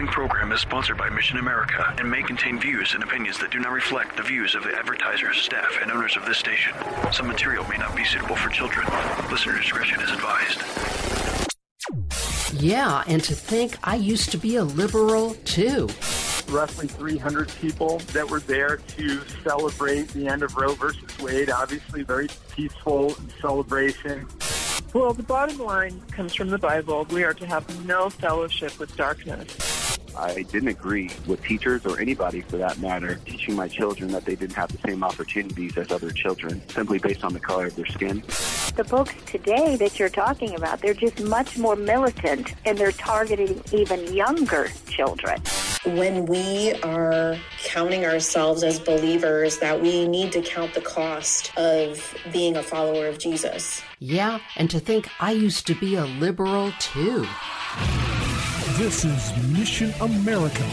following program is sponsored by Mission America and may contain views and opinions that do not reflect the views of the advertisers, staff, and owners of this station. Some material may not be suitable for children. Listener discretion is advised. Yeah, and to think I used to be a liberal too. Roughly 300 people that were there to celebrate the end of Roe versus Wade. Obviously, very peaceful celebration. Well, the bottom line comes from the Bible. We are to have no fellowship with darkness. I didn't agree with teachers or anybody for that matter teaching my children that they didn't have the same opportunities as other children simply based on the color of their skin. The books today that you're talking about, they're just much more militant and they're targeting even younger children. When we are counting ourselves as believers, that we need to count the cost of being a follower of Jesus. Yeah, and to think I used to be a liberal too. This is Mission America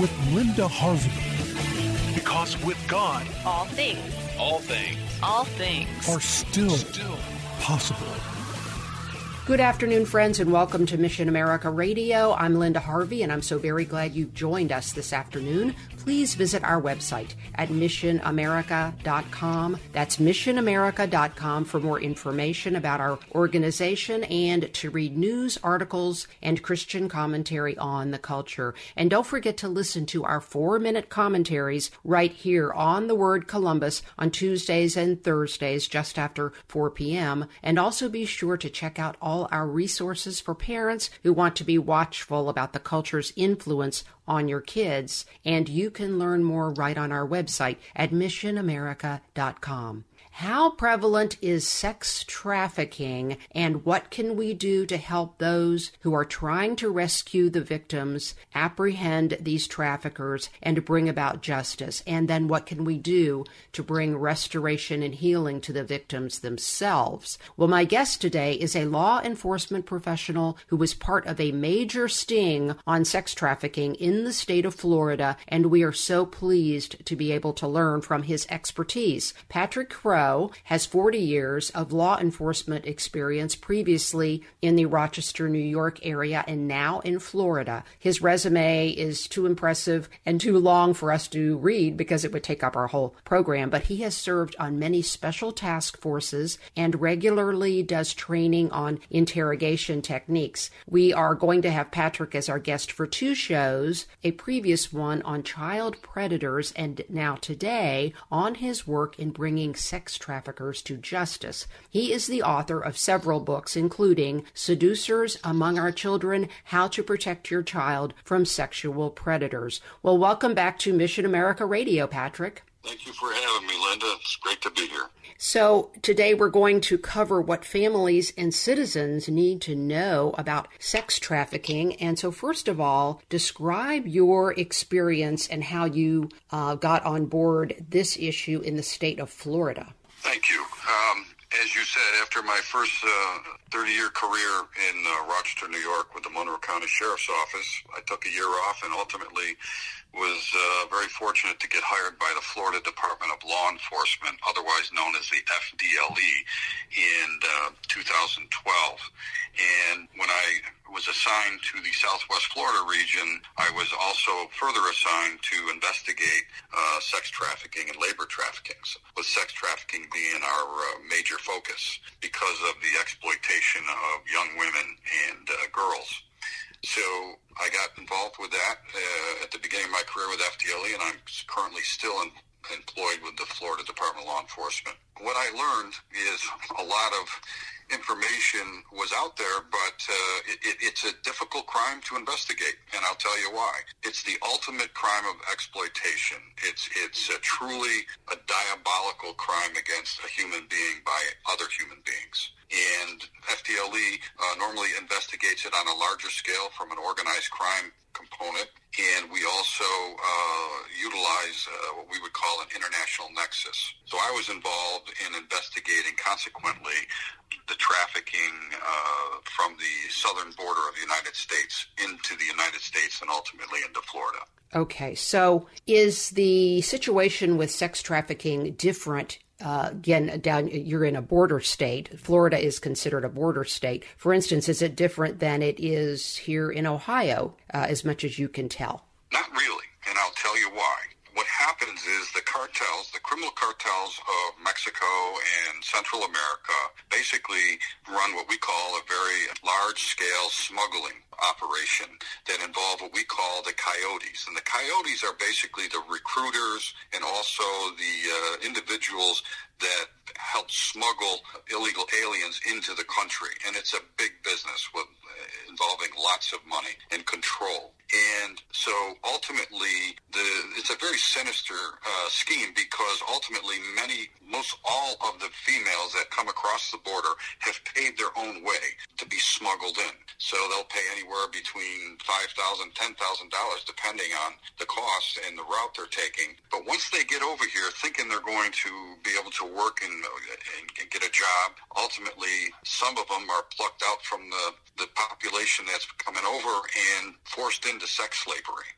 with Linda Harvey. Because with God, all things, all things, all things are still, still possible. Good afternoon, friends, and welcome to Mission America Radio. I'm Linda Harvey, and I'm so very glad you've joined us this afternoon please visit our website at missionamerica.com. That's missionamerica.com for more information about our organization and to read news, articles, and Christian commentary on the culture. And don't forget to listen to our four minute commentaries right here on the word Columbus on Tuesdays and Thursdays just after 4 p.m. And also be sure to check out all our resources for parents who want to be watchful about the culture's influence on your kids, and you can learn more right on our website at missionamerica.com. How prevalent is sex trafficking and what can we do to help those who are trying to rescue the victims, apprehend these traffickers, and bring about justice? And then what can we do to bring restoration and healing to the victims themselves? Well, my guest today is a law enforcement professional who was part of a major sting on sex trafficking in the state of Florida, and we are so pleased to be able to learn from his expertise. Patrick Crough has 40 years of law enforcement experience previously in the Rochester, New York area and now in Florida. His resume is too impressive and too long for us to read because it would take up our whole program, but he has served on many special task forces and regularly does training on interrogation techniques. We are going to have Patrick as our guest for two shows, a previous one on child predators and now today on his work in bringing sex traffickers to justice. He is the author of several books, including Seducers Among Our Children How to Protect Your Child from Sexual Predators. Well, welcome back to Mission America Radio, Patrick. Thank you for having me, Linda. It's great to be here. So, today we're going to cover what families and citizens need to know about sex trafficking. And so, first of all, describe your experience and how you uh, got on board this issue in the state of Florida. Thank you. Um, as you said, after my first 30 uh, career in uh, Rochester, New York, with the Monroe County Sheriff's Office, I took a year off and ultimately was uh, very fortunate to get hired by the Florida Department of Law Enforcement, otherwise known as the FDLE, in uh, 2012. And when I was assigned to the Southwest Florida region, I was also further assigned to investigate uh, sex trafficking and labor trafficking, with sex trafficking being our major focus because of the exploitation of young women and uh, girls. So I got involved with that uh, at the beginning of my career with FDLE, and I'm currently still in, employed with the Florida Department of Law Enforcement. What I learned is a lot of information was out there, but uh, it, it, it's a difficult crime to investigate, and I'll tell you why. It's the ultimate crime of exploitation. It's it's a truly a diabolical crime against a human being by other human beings. And FDLE uh, normally investigates it on a larger scale from an organized crime component. And we also uh, utilize uh, what we would call an international nexus. So I was involved in investigating, consequently, the trafficking uh, from the southern border of the United States into the United States and ultimately into Florida. Okay, so is the situation with sex trafficking different uh, again, down you're in a border state. Florida is considered a border state. For instance, is it different than it is here in Ohio, uh, as much as you can tell? Not really, and I'll tell you why. Happens is the cartels, the criminal cartels of Mexico and Central America, basically run what we call a very large-scale smuggling operation that involve what we call the coyotes. And the coyotes are basically the recruiters and also the uh, individuals that help smuggle illegal aliens into the country. And it's a big business with, uh, involving lots of money and control. And so ultimately, the, it's a very sinister uh, scheme because ultimately many, most all of the females that come across the border have paid their own way to be smuggled in. So they'll pay anywhere between $5,000, $10,000 depending on the cost and the route they're taking. But once they get over here thinking they're going to be able to work and, and get a job, ultimately some of them are plucked out from the, the population that's coming over and forced into sex slavery.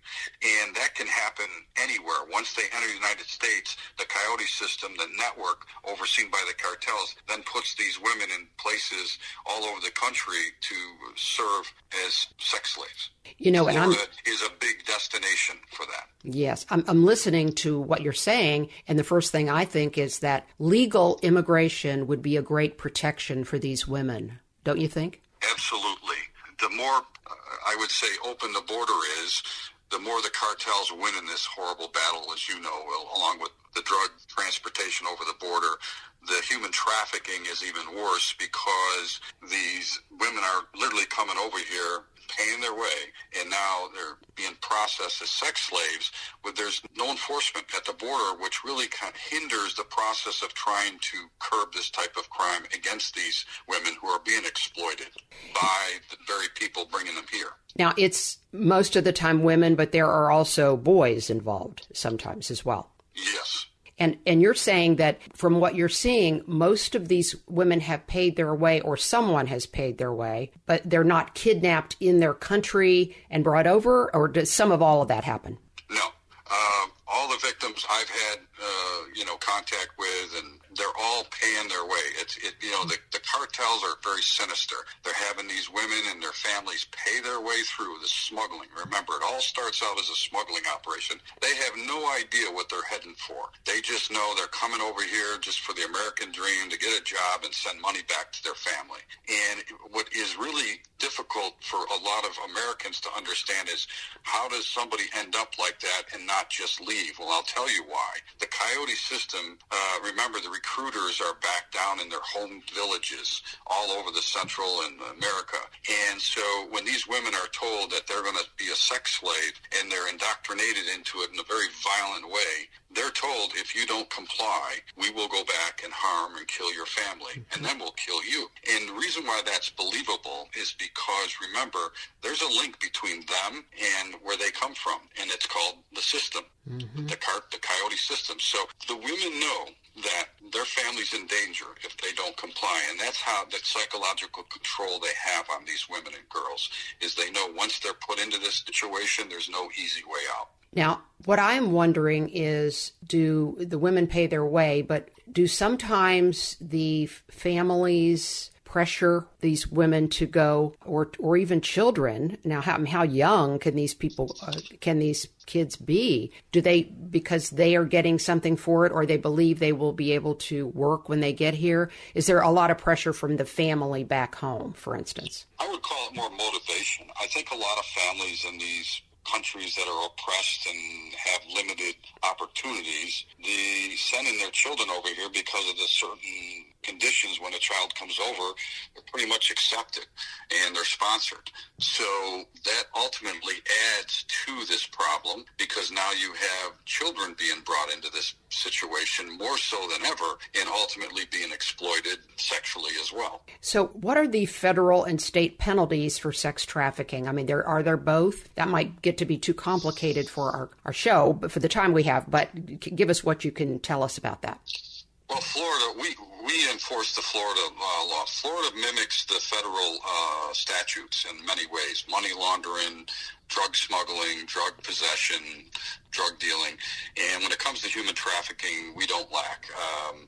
And that can happen anywhere. Once they enter the United States, the coyote system, the network overseen by the cartels, then puts these women in places all over the country to serve as sex slaves. You know, and I'm, is a big destination for that. Yes, I'm, I'm listening to what you're saying, and the first thing I think is that legal immigration would be a great protection for these women. Don't you think? Absolutely. The more, uh, I would say, open the border is, the more the cartels win in this horrible battle, as you know, along with the drug transportation over the border. The human trafficking is even worse because these women are literally coming over here paying their way, and now they're being processed as sex slaves. But there's no enforcement at the border, which really kind of hinders the process of trying to curb this type of crime against these women who are being exploited by the very people bringing them here. Now, it's most of the time women, but there are also boys involved sometimes as well. Yes. And and you're saying that from what you're seeing, most of these women have paid their way, or someone has paid their way, but they're not kidnapped in their country and brought over, or does some of all of that happen? No, uh, all the victims I've had, uh, you know, contact with, and they're all paying their way. It's, it, you know, the, the cartels are very sinister. They're having these women and their families pay their way through the smuggling. Remember, it all starts out as a smuggling operation. They have no idea what they're heading for. They just know they're coming over here just for the American dream to get a job and send money back to their family. And what is really difficult for a lot of Americans to understand is how does somebody end up like that and not just leave? Well, I'll tell you why. The coyote system, uh, remember, the recruiters are back down in their home villages all over the Central and America. And so when these women are told that they're going to be a sex slave and they're indoctrinated into it in a very violent way, they're told if you don't comply, we will go back and harm and kill your family, and then we'll kill you. And the reason why that's believable is because remember, there's a link between them and where they come from, and it's called the system, mm-hmm. the, car- the coyote system. So the women know that their family's in danger if they don't comply. And that's how the psychological control they have on these women and girls is they know once they're put into this situation, there's no easy way out. Now, what I'm wondering is do the women pay their way, but do sometimes the families pressure these women to go or or even children? Now how, how young can these people uh, can these kids be? Do they because they are getting something for it or they believe they will be able to work when they get here? Is there a lot of pressure from the family back home for instance? I would call it more motivation. I think a lot of families in these countries that are oppressed and have limited opportunities, the sending their children over here because of the certain conditions when a child comes over, they're pretty much accepted and they're sponsored. So that ultimately adds to this problem because now you have children being brought into this situation more so than ever and ultimately being exploited sexually as well. So what are the federal and state penalties for sex trafficking? I mean, there are there both? That might get to be too complicated for our, our show, but for the time we have, but give us what you can tell us about that. Well, Florida, we we enforce the Florida uh, law. Florida mimics the federal uh, statutes in many ways: money laundering, drug smuggling, drug possession, drug dealing, and when it comes to human trafficking, we don't lack. Um,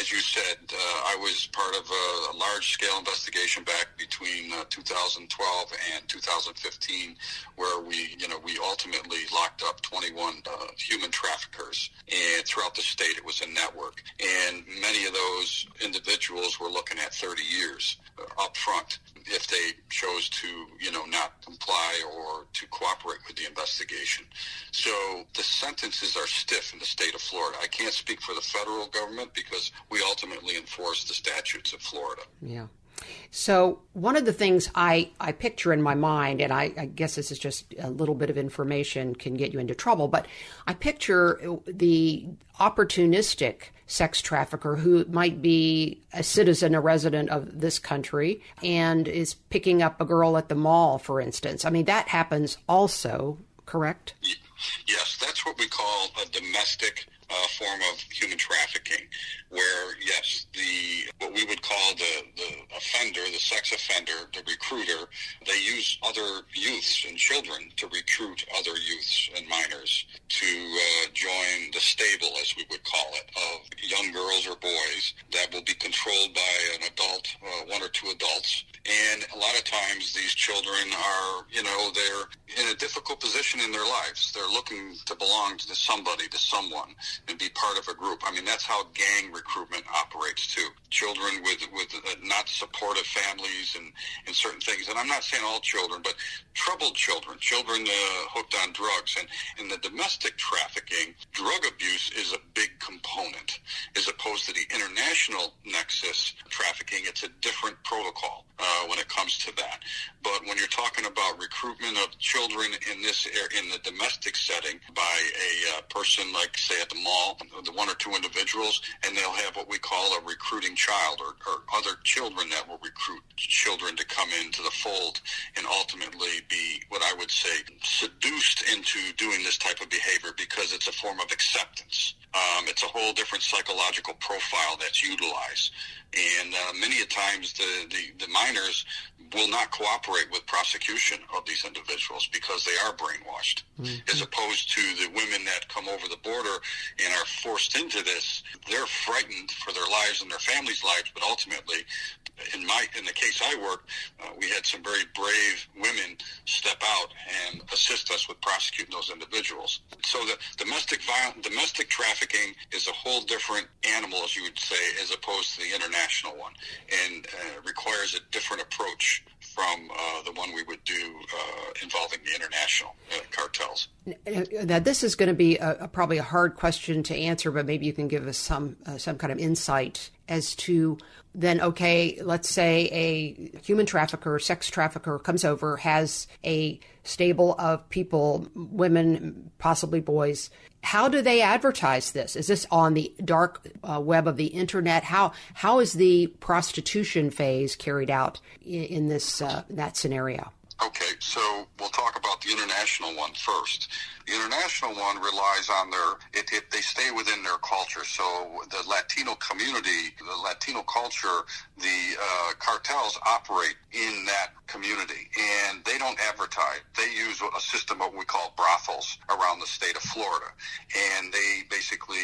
as you said, uh, I was part of a, a large-scale investigation back between uh, 2012 and 2015, where we, you know, we ultimately locked up 21 uh, human traffickers, and throughout the state, it was a network, and many of those individuals were looking at 30 years up front if they chose to, you know, not comply or to cooperate with the investigation. So the sentences are stiff in the state of Florida. I can't speak for the federal government because we ultimately enforce the statutes of Florida. Yeah. So one of the things I, I picture in my mind, and I, I, guess this is just a little bit of information can get you into trouble, but I picture the opportunistic sex trafficker who might be a citizen, a resident of this country, and is picking up a girl at the mall, for instance. I mean, that happens also, correct? Yes, that's what we call a domestic uh, form of human trafficking, where yes, the what we would call the the offender, the sex offender, the recruiter, they use other youths and children to recruit other youths and minors to uh, join the stable, as we would call it, of young girls or boys that will be controlled by an adult, uh, one or two adults, and a lot of times these children are, you know, they're in a difficult position in their lives. They're looking to belong to somebody, to someone and be part of a group. I mean, that's how gang recruitment operates too. Children with with uh, not supportive families and and certain things. And I'm not saying all children, but troubled children, children uh, hooked on drugs, and in the domestic trafficking, drug abuse is a big component, as opposed to the international nexus trafficking. It's a different protocol uh, when it comes to that. But when you're talking about recruitment of children in this in the domestic setting by a uh, person like say at the mall, the one or two individuals, and they'll have what we call a recruiting child or, or other children that will recruit children to come into the fold and ultimately be what I would say seduced into doing this type of behavior because it's a form of acceptance. Um, it's a whole different psychological profile that's utilized. And uh, many a times the, the, the minors will not cooperate with prosecution of these individuals because they are brainwashed, mm-hmm. as opposed to the women that come over the border and are forced into this. They're frightened for their lives and their families' lives, but ultimately, in my in the case I work, uh, we had some very brave women step out and assist us with prosecuting those individuals. So the domestic violence, domestic trafficking is a whole different animal, as you would say, as opposed to the international one, and uh, requires a different approach from uh, the one we would do uh, involving the international uh, cartels. Now, this is going to be a, a, probably a hard question to answer, but maybe you can give us some uh, some kind of insight as to then okay let's say a human trafficker sex trafficker comes over has a stable of people women possibly boys. How do they advertise this? Is this on the dark uh, web of the internet? How how is the prostitution phase carried out in, in this uh, that scenario okay so we'll talk about the international one first the international one relies on their, they stay within their culture. So the Latino community, the Latino culture, the uh, cartels operate in that community and they don't advertise. They use a system of what we call brothels around the state of Florida. And they basically,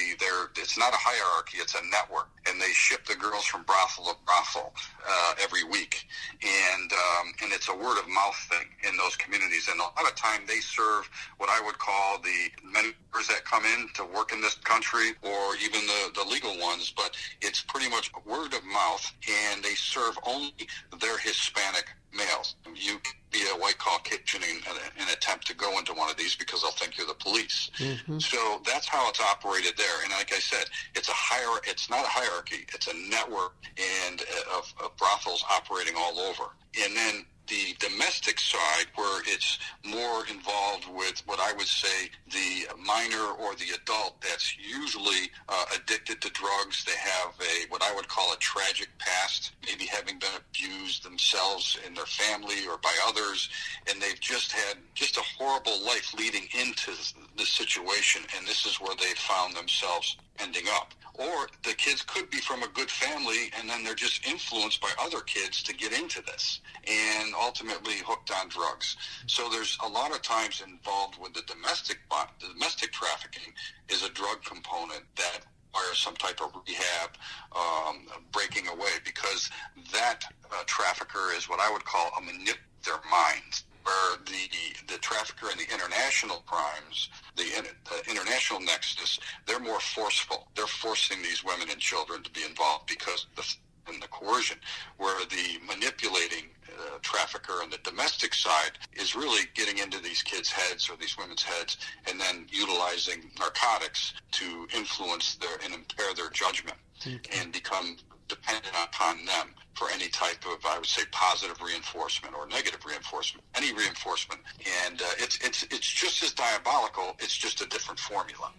it's not a hierarchy, it's a network. And they ship the girls from brothel to brothel uh, every week. And, um, and it's a word of mouth thing in those communities. And a lot of time they serve what I would call the members that come in to work in this country or even the, the legal ones, but it's pretty much word of mouth and they serve only their Hispanic males. You be a white collar kitchen and, and attempt to go into one of these because they'll think you're the police. Mm-hmm. So that's how it's operated there. And like I said, it's a higher. It's not a hierarchy. It's a network and uh, of, of brothels operating all over. And then the domestic side, where it's more involved with what I would say the minor or the adult that's usually uh, addicted to drugs. They have a what I would call a tragic past, maybe having been abused themselves in their family or by others, and they've just had just a horrible life leading into the situation, and this is where they found themselves ending up. Or the kids could be from a good family and then they're just influenced by other kids to get into this. And ultimately hooked on drugs. So there's a lot of times involved with the domestic the domestic trafficking is a drug component that requires some type of rehab, um, breaking away because that uh, trafficker is what I would call a manipulator their minds where the the trafficker and the international crimes, the, the international nexus, they're more forceful. They're forcing these women and children to be involved because the and the coercion, where the manipulating trafficker on the domestic side is really getting into these kids' heads or these women's heads, and then utilizing narcotics to influence their and impair their judgment okay. and become dependent upon them for any type of, I would say, positive reinforcement or negative reinforcement, any reinforcement. And uh, it's, it's, it's just as diabolical, it's just a different formula.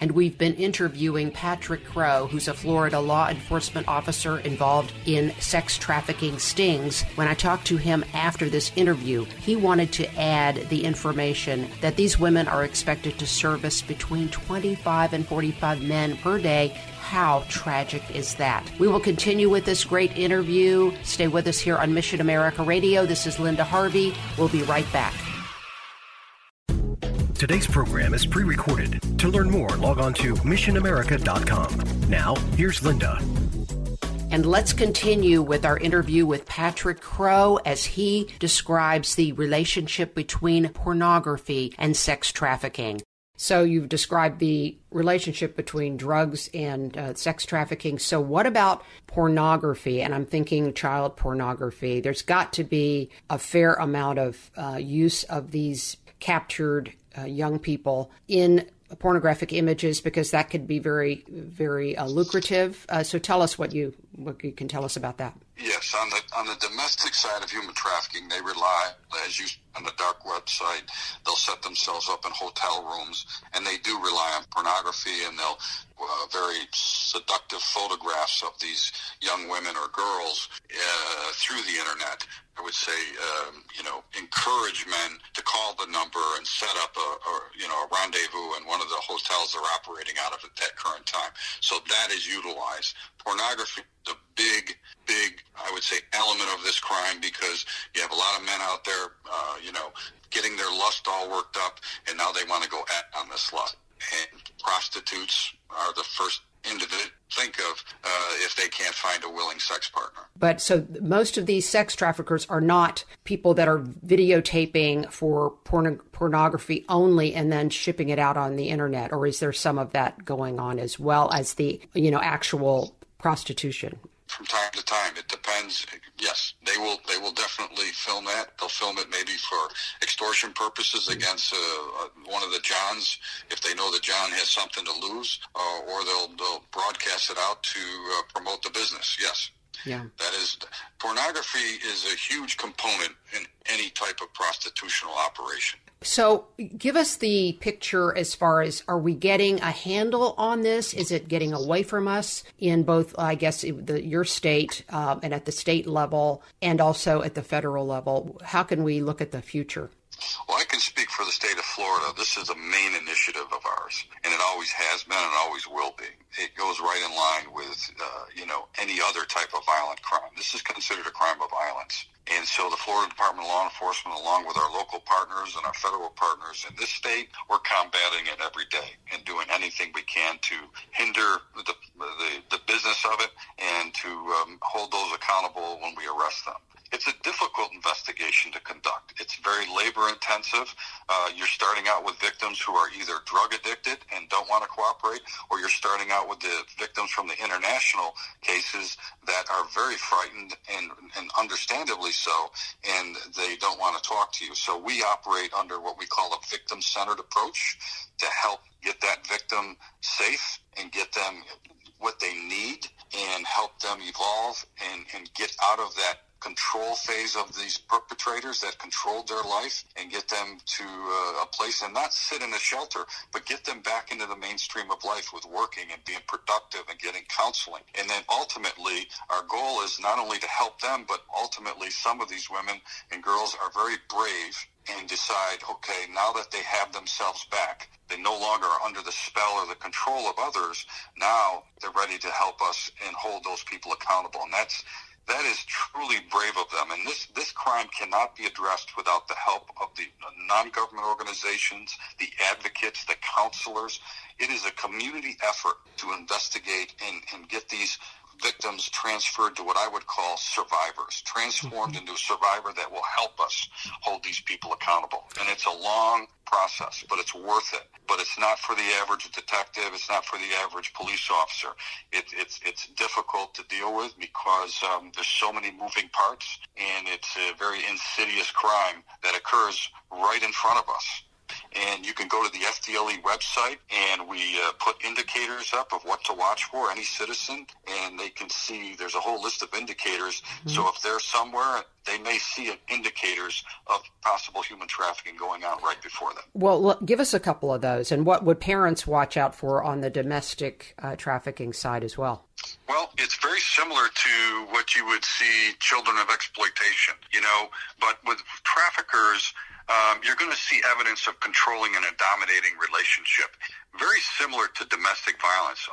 And we've been interviewing Patrick Crough, who's a Florida law enforcement officer involved in sex trafficking stings. When I talked to him after this interview, he wanted to add the information that these women are expected to service between 25 and 45 men per day how tragic is that? We will continue with this great interview. Stay with us here on Mission America Radio. This is Linda Harvey. We'll be right back. Today's program is pre recorded. To learn more, log on to missionamerica.com. Now, here's Linda. And let's continue with our interview with Patrick Crough as he describes the relationship between pornography and sex trafficking. So you've described the relationship between drugs and uh, sex trafficking. So what about pornography? And I'm thinking child pornography. There's got to be a fair amount of uh, use of these captured uh, young people in pornographic images because that could be very, very uh, lucrative. Uh, so tell us what you what you can tell us about that. Yes, on the on the domestic side of human trafficking, they rely, as you on the dark website, they'll set themselves up in hotel rooms, and they do rely on pornography, and they'll uh, very seductive photographs of these young women or girls uh, through the internet. I would say, um, you know, encourage men to call the number and set up a, a, you know, a rendezvous in one of the hotels they're operating out of at that current time. So that is utilized. Pornography is a big, big, I would say, element of this crime because you have a lot of men out there, uh, you know, getting their lust all worked up, and now they want to go at on this lust. And prostitutes are the first individual think of uh, if they can't find a willing sex partner. But so most of these sex traffickers are not people that are videotaping for porn- pornography only and then shipping it out on the internet, or is there some of that going on as well as the you know actual prostitution? From time to time. It depends. Yes, they will. They will definitely film that. They'll film it maybe for extortion purposes against uh, one of the Johns if they know that John has something to lose, uh, or they'll they'll broadcast it out to uh, promote the business. Yes. Yeah. That is, pornography is a huge component in any type of prostitutional operation. So, give us the picture as far as are we getting a handle on this? Is it getting away from us in both, I guess, the, your state uh, and at the state level, and also at the federal level? How can we look at the future? Well, I for the state of Florida. This is a main initiative of ours, and it always has been and always will be. It goes right in line with, uh, you know, any other type of violent crime. This is considered a crime of violence. And so the Florida Department of Law Enforcement, along with our local partners and our federal partners in this state, we're combating it every day and doing anything we can to hinder the, the, the business of it and to um, hold those accountable when we arrest them. it's a difficult investigation to conduct. It's very labor intensive. Uh, you're starting out with victims who are either drug addicted and don't want to cooperate, or you're starting out with the victims from the international cases that are very frightened and, and understandably so, and they don't want to talk to you. So we operate under what we call a victim centered approach to help get that victim safe and get them what they need and help them evolve and, and get out of that control phase of these perpetrators that controlled their life and get them to uh, a place and not sit in a shelter, but get them back into the mainstream of life with working and being productive and getting counseling. And then ultimately, our goal is not only to help them, but ultimately some of these women and girls are very brave and decide, okay, now that they have themselves back, they no longer are under the spell or the control of others. Now they're ready to help us and hold those people accountable. And that's that is truly brave of them. And this, this crime cannot be addressed without the help of the non-government organizations, the advocates, the counselors. It is a community effort to investigate and, and get these victims transferred to what I would call survivors, transformed mm-hmm. into a survivor that will help us hold these people accountable. And it's a long process, but it's worth it. But it's not for the average detective. It's not for the average police officer. It, it's it's difficult to deal with because um, there's so many moving parts, and it's a very insidious crime that occurs right in front of us and you can go to the FDLE website and we uh, put indicators up of what to watch for any citizen and they can see there's a whole list of indicators. Mm-hmm. so if they're somewhere they may see indicators of possible human trafficking going on right before them. Well look, give us a couple of those and what would parents watch out for on the domestic uh, trafficking side as well? Well, it's very similar to what you would see children of exploitation, you know, but with traffickers, um, you're going to see evidence of controlling and a dominating relationship very similar to domestic violence.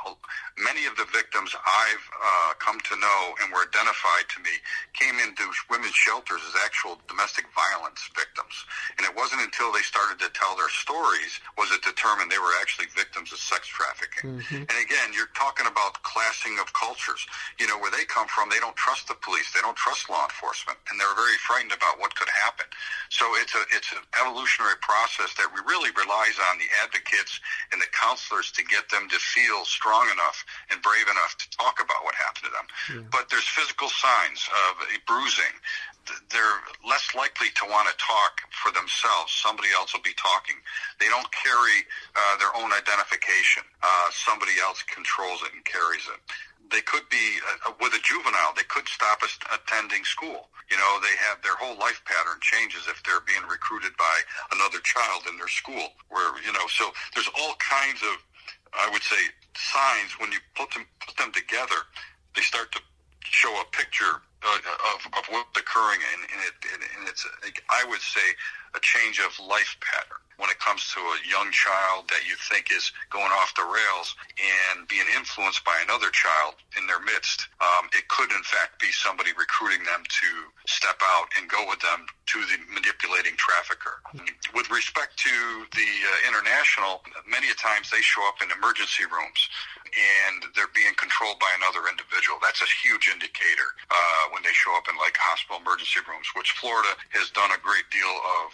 Many of the victims I've uh, come to know and were identified to me came into women's shelters as actual domestic violence victims. And it wasn't until they started to tell their stories was it determined they were actually victims of sex trafficking. Mm-hmm. And again, you're talking about classing of cultures. You know, where they come from, they don't trust the police, they don't trust law enforcement, and they're very frightened about what could happen. So it's a it's an evolutionary process that we really relies on the advocates and the counselors to get them to feel strong enough and brave enough to talk about what happened to them. Yeah. But there's physical signs of a bruising. They're less likely to want to talk for themselves. Somebody else will be talking. They don't carry uh, their own identification. Uh, somebody else controls it and carries it they could be uh, with a juvenile. They could stop attending school. You know, they have their whole life pattern changes if they're being recruited by another child in their school. Where you know, so there's all kinds of, I would say, signs when you put them put them together. They start to show a picture uh, of, of what's occurring, and, and, it, and it's, I would say, a change of life pattern when it comes to a young child that you think is going off the rails and being influenced by another child in their midst. Um, it could, in fact, be somebody recruiting them to step out and go with them to the manipulating trafficker. With respect to the uh, international, many a times they show up in emergency rooms and they're being controlled by another individual. That's a huge indicator uh, when they show up in like hospital emergency rooms, which Florida has done a great deal of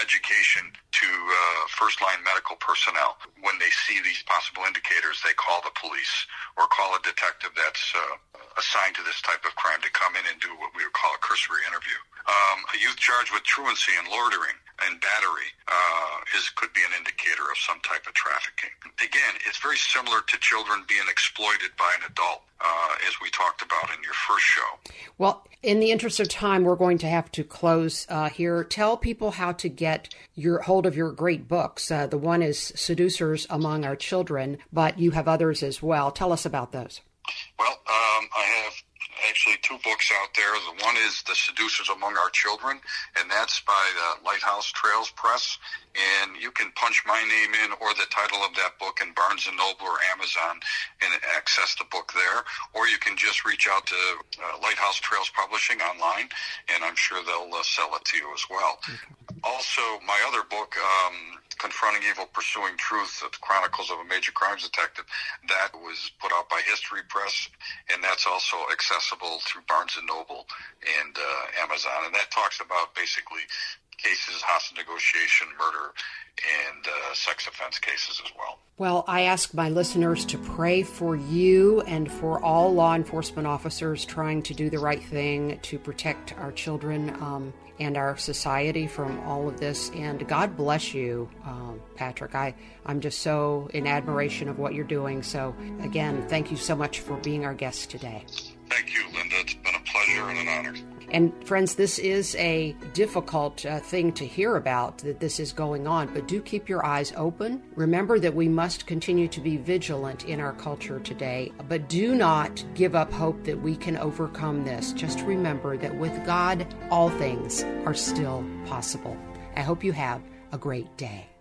education to uh, first line medical personnel. When they see these possible indicators, they call the police or call a detective that's uh, assigned to this type of crime to come in and do what we would call a cursory interview. Um, a youth charged with truancy and loitering and battery uh, is could be an indicator of some type of trafficking. Again, it's very similar to children being exploited by an adult, uh, as we talked about in your first show. Well, in the interest of time, we're going to have to close uh, here. Tell people how to get your hold of your great books. Uh, the one is Seducers Among Our Children, but you have others as well. Tell us about those. Well, um, I have actually two books out there. The one is The Seducers Among Our Children, and that's by the Lighthouse Trails Press. And you can punch my name in or the title of that book in Barnes & Noble or Amazon and access the book there. Or you can just reach out to uh, Lighthouse Trails Publishing online, and I'm sure they'll uh, sell it to you as well. Also, my other book, um, Confronting Evil, Pursuing Truth, the Chronicles of a Major Crimes Detective. That was put out by History Press, and that's also accessible through Barnes & Noble and uh, Amazon. And that talks about basically cases, hostage negotiation, murder, and uh, sex offense cases as well. Well, I ask my listeners to pray for you and for all law enforcement officers trying to do the right thing to protect our children um, and our society from all of this. And God bless you, um, Patrick. I, I'm just so in admiration of what you're doing. So, again, thank you so much for being our guest today. Thank you, Linda. It's been a pleasure and an honor. And friends, this is a difficult uh, thing to hear about that this is going on, but do keep your eyes open. Remember that we must continue to be vigilant in our culture today, but do not give up hope that we can overcome this. Just remember that with God, all things are still possible. I hope you have a great day.